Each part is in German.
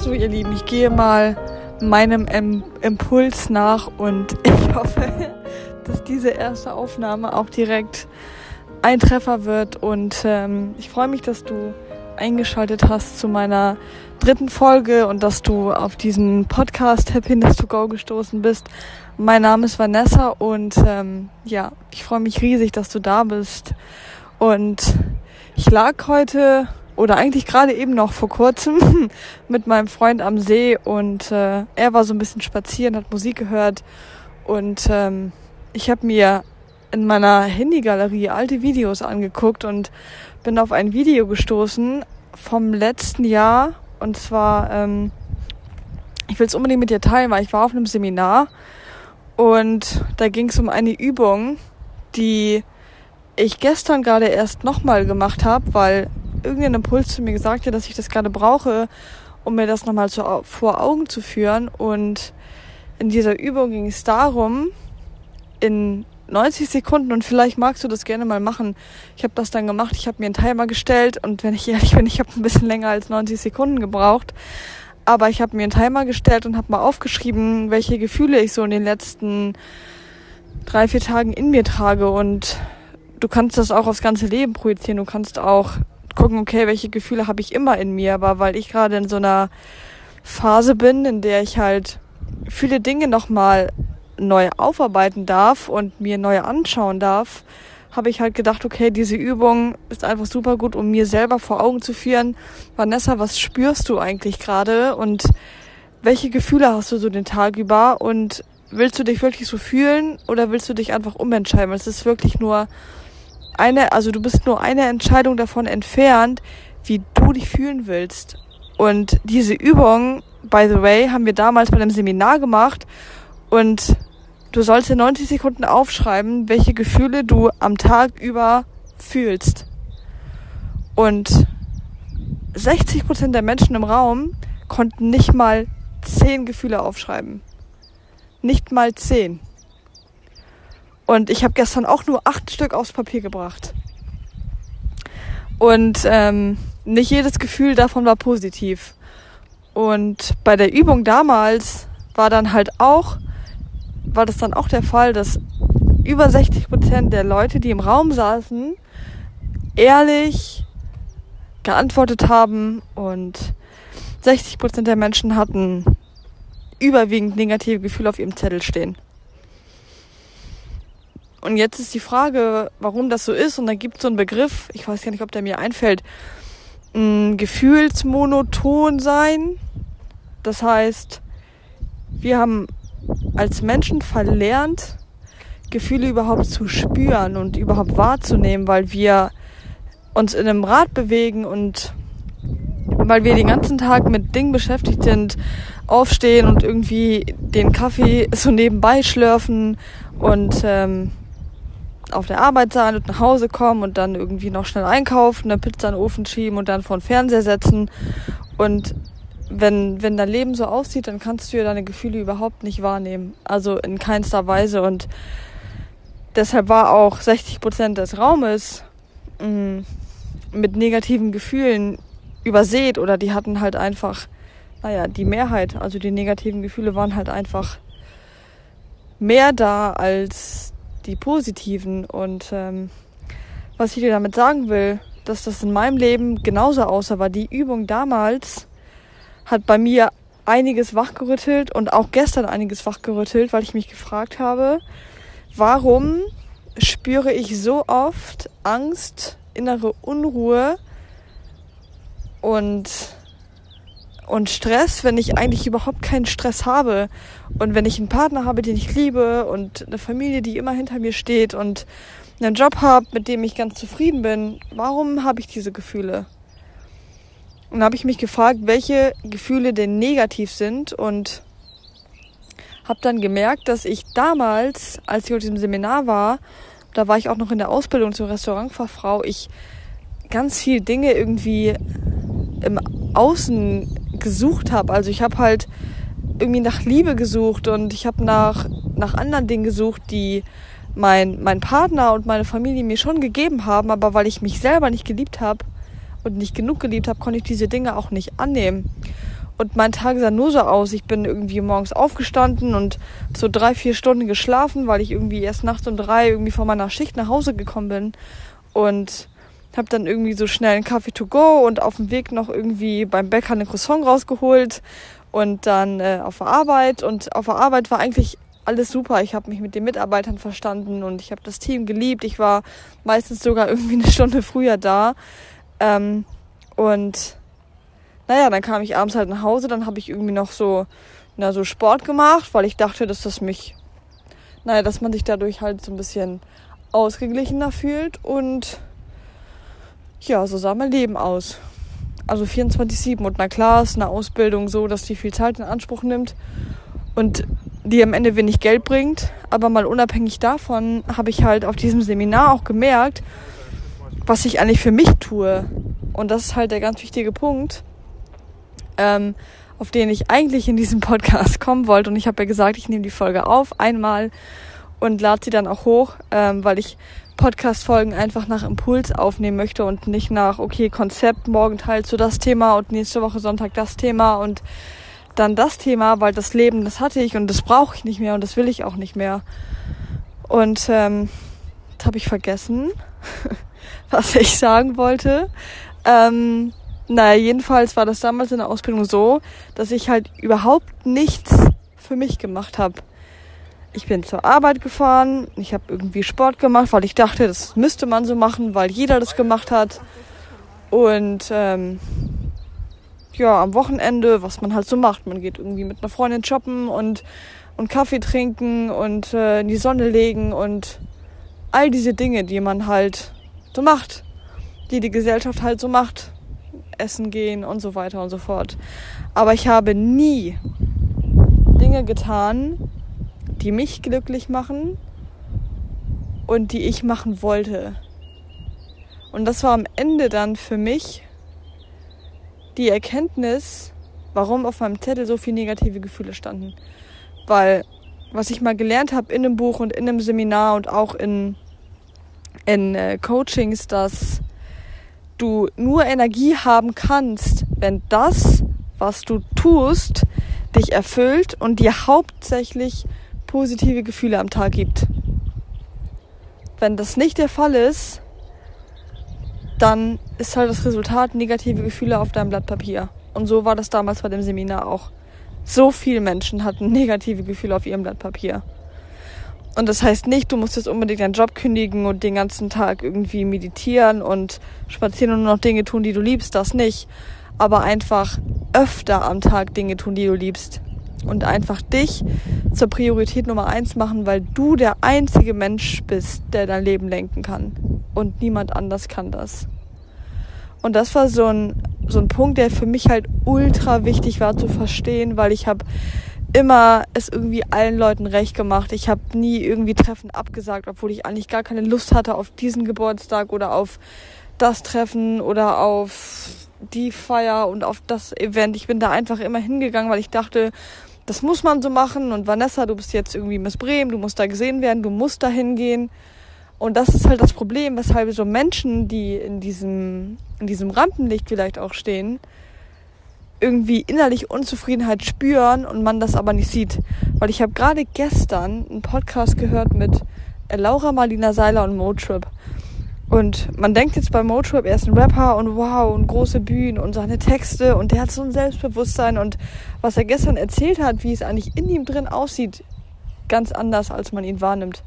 So, ihr Lieben, ich gehe mal meinem Impuls nach und ich hoffe, dass diese erste Aufnahme auch direkt ein Treffer wird. Und ähm, ich freue mich, dass du eingeschaltet hast zu meiner dritten Folge und dass du auf diesen Podcast Happiness to Go gestoßen bist. Mein Name ist Vanessa und ähm, ja, ich freue mich riesig, dass du da bist. Und ich lag heute oder eigentlich gerade eben noch vor kurzem mit meinem Freund am See und äh, er war so ein bisschen spazieren, hat Musik gehört und ähm, ich habe mir in meiner Handygalerie alte Videos angeguckt und bin auf ein Video gestoßen vom letzten Jahr und zwar, ähm, ich will es unbedingt mit dir teilen, weil ich war auf einem Seminar und da ging es um eine Übung, die ich gestern gerade erst nochmal gemacht habe, weil irgendein Impuls zu mir gesagt hat, dass ich das gerade brauche, um mir das nochmal zu, vor Augen zu führen. Und in dieser Übung ging es darum, in 90 Sekunden und vielleicht magst du das gerne mal machen. Ich habe das dann gemacht, ich habe mir einen Timer gestellt und wenn ich ehrlich bin, ich habe ein bisschen länger als 90 Sekunden gebraucht. Aber ich habe mir einen Timer gestellt und habe mal aufgeschrieben, welche Gefühle ich so in den letzten drei, vier Tagen in mir trage. Und du kannst das auch aufs ganze Leben projizieren. Du kannst auch gucken, okay, welche Gefühle habe ich immer in mir. Aber weil ich gerade in so einer Phase bin, in der ich halt viele Dinge nochmal neu aufarbeiten darf und mir neu anschauen darf, habe ich halt gedacht, okay, diese Übung ist einfach super gut, um mir selber vor Augen zu führen, Vanessa, was spürst du eigentlich gerade und welche Gefühle hast du so den Tag über und willst du dich wirklich so fühlen oder willst du dich einfach umentscheiden? Es ist wirklich nur eine, also du bist nur eine Entscheidung davon entfernt, wie du dich fühlen willst. Und diese Übung, by the way, haben wir damals bei einem Seminar gemacht und Du sollst in 90 Sekunden aufschreiben, welche Gefühle du am Tag über fühlst. Und 60 Prozent der Menschen im Raum konnten nicht mal zehn Gefühle aufschreiben. Nicht mal zehn. Und ich habe gestern auch nur acht Stück aufs Papier gebracht. Und ähm, nicht jedes Gefühl davon war positiv. Und bei der Übung damals war dann halt auch war das dann auch der Fall, dass über 60 Prozent der Leute, die im Raum saßen, ehrlich geantwortet haben und 60 Prozent der Menschen hatten überwiegend negative Gefühle auf ihrem Zettel stehen. Und jetzt ist die Frage, warum das so ist. Und da gibt es so einen Begriff, ich weiß gar nicht, ob der mir einfällt, gefühlsmonoton sein. Das heißt, wir haben als Menschen verlernt, Gefühle überhaupt zu spüren und überhaupt wahrzunehmen, weil wir uns in einem Rad bewegen und weil wir den ganzen Tag mit Dingen beschäftigt sind, aufstehen und irgendwie den Kaffee so nebenbei schlürfen und ähm, auf der Arbeit sein und nach Hause kommen und dann irgendwie noch schnell einkaufen, eine Pizza in den Ofen schieben und dann vor den Fernseher setzen und wenn, wenn dein Leben so aussieht, dann kannst du ja deine Gefühle überhaupt nicht wahrnehmen. Also in keinster Weise. Und deshalb war auch 60 Prozent des Raumes mh, mm, mit negativen Gefühlen übersät oder die hatten halt einfach, naja, die Mehrheit, also die negativen Gefühle waren halt einfach mehr da als die positiven. Und ähm, was ich dir damit sagen will, dass das in meinem Leben genauso aussah, war die Übung damals hat bei mir einiges wachgerüttelt und auch gestern einiges wachgerüttelt, weil ich mich gefragt habe, warum spüre ich so oft Angst, innere Unruhe und, und Stress, wenn ich eigentlich überhaupt keinen Stress habe. Und wenn ich einen Partner habe, den ich liebe und eine Familie, die immer hinter mir steht und einen Job habe, mit dem ich ganz zufrieden bin, warum habe ich diese Gefühle? Und habe ich mich gefragt, welche Gefühle denn negativ sind und habe dann gemerkt, dass ich damals, als ich auf diesem Seminar war, da war ich auch noch in der Ausbildung zur Restaurantfachfrau, ich ganz viele Dinge irgendwie im Außen gesucht habe. Also ich habe halt irgendwie nach Liebe gesucht und ich habe nach, nach anderen Dingen gesucht, die mein, mein Partner und meine Familie mir schon gegeben haben, aber weil ich mich selber nicht geliebt habe, und nicht genug geliebt habe, konnte ich diese Dinge auch nicht annehmen. Und mein Tag sah nur so aus. Ich bin irgendwie morgens aufgestanden und so drei, vier Stunden geschlafen, weil ich irgendwie erst nachts um drei irgendwie von meiner Schicht nach Hause gekommen bin. Und habe dann irgendwie so schnell einen Kaffee to go und auf dem Weg noch irgendwie beim Bäcker eine Croissant rausgeholt und dann äh, auf der Arbeit. Und auf der Arbeit war eigentlich alles super. Ich habe mich mit den Mitarbeitern verstanden und ich habe das Team geliebt. Ich war meistens sogar irgendwie eine Stunde früher da. Ähm, und naja, dann kam ich abends halt nach Hause, dann habe ich irgendwie noch so, na, so Sport gemacht, weil ich dachte, dass das mich, naja, dass man sich dadurch halt so ein bisschen ausgeglichener fühlt und ja, so sah mein Leben aus. Also 24-7 und na klar ist eine Ausbildung so, dass die viel Zeit in Anspruch nimmt und die am Ende wenig Geld bringt. Aber mal unabhängig davon habe ich halt auf diesem Seminar auch gemerkt, was ich eigentlich für mich tue. Und das ist halt der ganz wichtige Punkt ähm, auf den ich eigentlich in diesem Podcast kommen wollte. Und ich habe ja gesagt, ich nehme die Folge auf einmal und lade sie dann auch hoch, ähm, weil ich Podcast-Folgen einfach nach Impuls aufnehmen möchte und nicht nach, okay, Konzept, morgen teilst du das Thema und nächste Woche Sonntag das Thema und dann das Thema, weil das Leben, das hatte ich und das brauche ich nicht mehr und das will ich auch nicht mehr. Und ähm, das habe ich vergessen, was ich sagen wollte. Ähm, naja, jedenfalls war das damals in der Ausbildung so, dass ich halt überhaupt nichts für mich gemacht habe. Ich bin zur Arbeit gefahren, ich habe irgendwie Sport gemacht, weil ich dachte, das müsste man so machen, weil jeder das gemacht hat. Und ähm, ja, am Wochenende, was man halt so macht. Man geht irgendwie mit einer Freundin shoppen und, und Kaffee trinken und äh, in die Sonne legen und all diese Dinge, die man halt so macht, die die Gesellschaft halt so macht essen gehen und so weiter und so fort. Aber ich habe nie Dinge getan, die mich glücklich machen und die ich machen wollte. Und das war am Ende dann für mich die Erkenntnis, warum auf meinem Zettel so viele negative Gefühle standen. Weil was ich mal gelernt habe in einem Buch und in einem Seminar und auch in, in äh, Coachings, dass du nur Energie haben kannst, wenn das, was du tust, dich erfüllt und dir hauptsächlich positive Gefühle am Tag gibt. Wenn das nicht der Fall ist, dann ist halt das Resultat negative Gefühle auf deinem Blatt Papier. Und so war das damals bei dem Seminar auch. So viele Menschen hatten negative Gefühle auf ihrem Blatt Papier. Und das heißt nicht, du musst jetzt unbedingt deinen Job kündigen und den ganzen Tag irgendwie meditieren und spazieren und nur noch Dinge tun, die du liebst, das nicht. Aber einfach öfter am Tag Dinge tun, die du liebst. Und einfach dich zur Priorität Nummer eins machen, weil du der einzige Mensch bist, der dein Leben lenken kann. Und niemand anders kann das. Und das war so ein, so ein Punkt, der für mich halt ultra wichtig war zu verstehen, weil ich habe immer es irgendwie allen Leuten recht gemacht. Ich habe nie irgendwie Treffen abgesagt, obwohl ich eigentlich gar keine Lust hatte auf diesen Geburtstag oder auf das Treffen oder auf die Feier und auf das Event. Ich bin da einfach immer hingegangen, weil ich dachte, das muss man so machen. Und Vanessa, du bist jetzt irgendwie Miss Bremen, du musst da gesehen werden, du musst da hingehen. Und das ist halt das Problem, weshalb so Menschen, die in diesem, in diesem Rampenlicht vielleicht auch stehen, irgendwie innerlich Unzufriedenheit spüren und man das aber nicht sieht. Weil ich habe gerade gestern einen Podcast gehört mit Laura Marlina Seiler und Motrip. Und man denkt jetzt bei Motrip, er ist ein Rapper und wow, und große Bühnen und seine Texte und der hat so ein Selbstbewusstsein und was er gestern erzählt hat, wie es eigentlich in ihm drin aussieht, ganz anders, als man ihn wahrnimmt.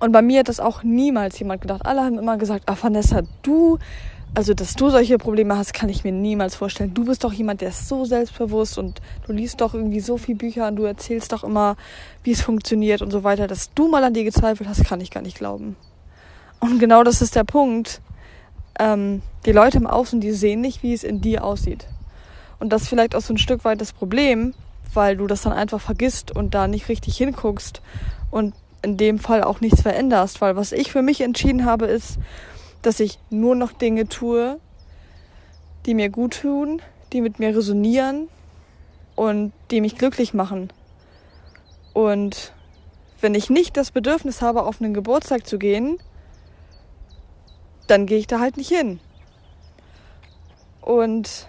Und bei mir hat das auch niemals jemand gedacht. Alle haben immer gesagt, ah Vanessa, du also, dass du solche Probleme hast, kann ich mir niemals vorstellen. Du bist doch jemand, der ist so selbstbewusst und du liest doch irgendwie so viele Bücher und du erzählst doch immer, wie es funktioniert und so weiter. Dass du mal an dir gezweifelt hast, kann ich gar nicht glauben. Und genau das ist der Punkt. Ähm, die Leute im Außen, die sehen nicht, wie es in dir aussieht. Und das ist vielleicht auch so ein Stück weit das Problem, weil du das dann einfach vergisst und da nicht richtig hinguckst und in dem Fall auch nichts veränderst. Weil was ich für mich entschieden habe, ist, dass ich nur noch Dinge tue, die mir gut tun, die mit mir resonieren und die mich glücklich machen. Und wenn ich nicht das Bedürfnis habe, auf einen Geburtstag zu gehen, dann gehe ich da halt nicht hin. Und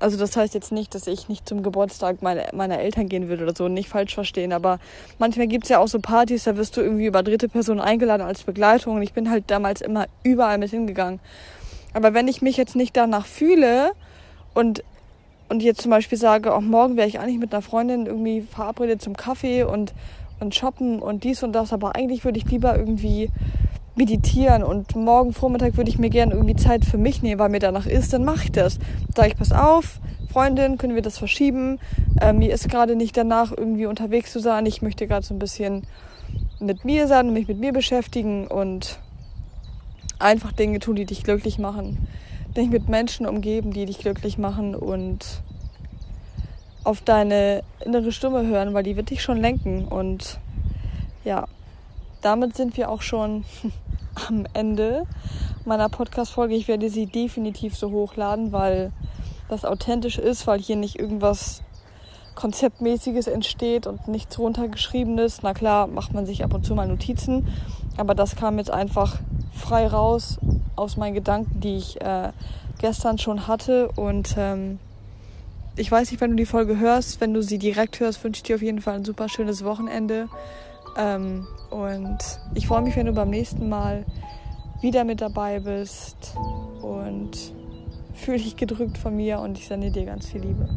also das heißt jetzt nicht, dass ich nicht zum Geburtstag meine, meiner Eltern gehen würde oder so, nicht falsch verstehen, aber manchmal gibt es ja auch so Partys, da wirst du irgendwie über dritte Personen eingeladen als Begleitung und ich bin halt damals immer überall mit hingegangen. Aber wenn ich mich jetzt nicht danach fühle und, und jetzt zum Beispiel sage, auch morgen wäre ich eigentlich mit einer Freundin irgendwie verabredet zum Kaffee und, und shoppen und dies und das, aber eigentlich würde ich lieber irgendwie meditieren und morgen Vormittag würde ich mir gerne irgendwie Zeit für mich nehmen, weil mir danach ist, dann mache ich das. Sag ich, pass auf, Freundin, können wir das verschieben? Äh, mir ist gerade nicht danach, irgendwie unterwegs zu sein. Ich möchte gerade so ein bisschen mit mir sein und mich mit mir beschäftigen und einfach Dinge tun, die dich glücklich machen. Dich mit Menschen umgeben, die dich glücklich machen und auf deine innere Stimme hören, weil die wird dich schon lenken. Und ja, damit sind wir auch schon am Ende meiner Podcast-Folge. Ich werde sie definitiv so hochladen, weil das authentisch ist, weil hier nicht irgendwas Konzeptmäßiges entsteht und nichts runtergeschriebenes. Na klar, macht man sich ab und zu mal Notizen, aber das kam jetzt einfach frei raus aus meinen Gedanken, die ich äh, gestern schon hatte. Und ähm, ich weiß nicht, wenn du die Folge hörst, wenn du sie direkt hörst, wünsche ich dir auf jeden Fall ein super schönes Wochenende. Ähm, und ich freue mich, wenn du beim nächsten Mal wieder mit dabei bist und fühle dich gedrückt von mir und ich sende dir ganz viel Liebe.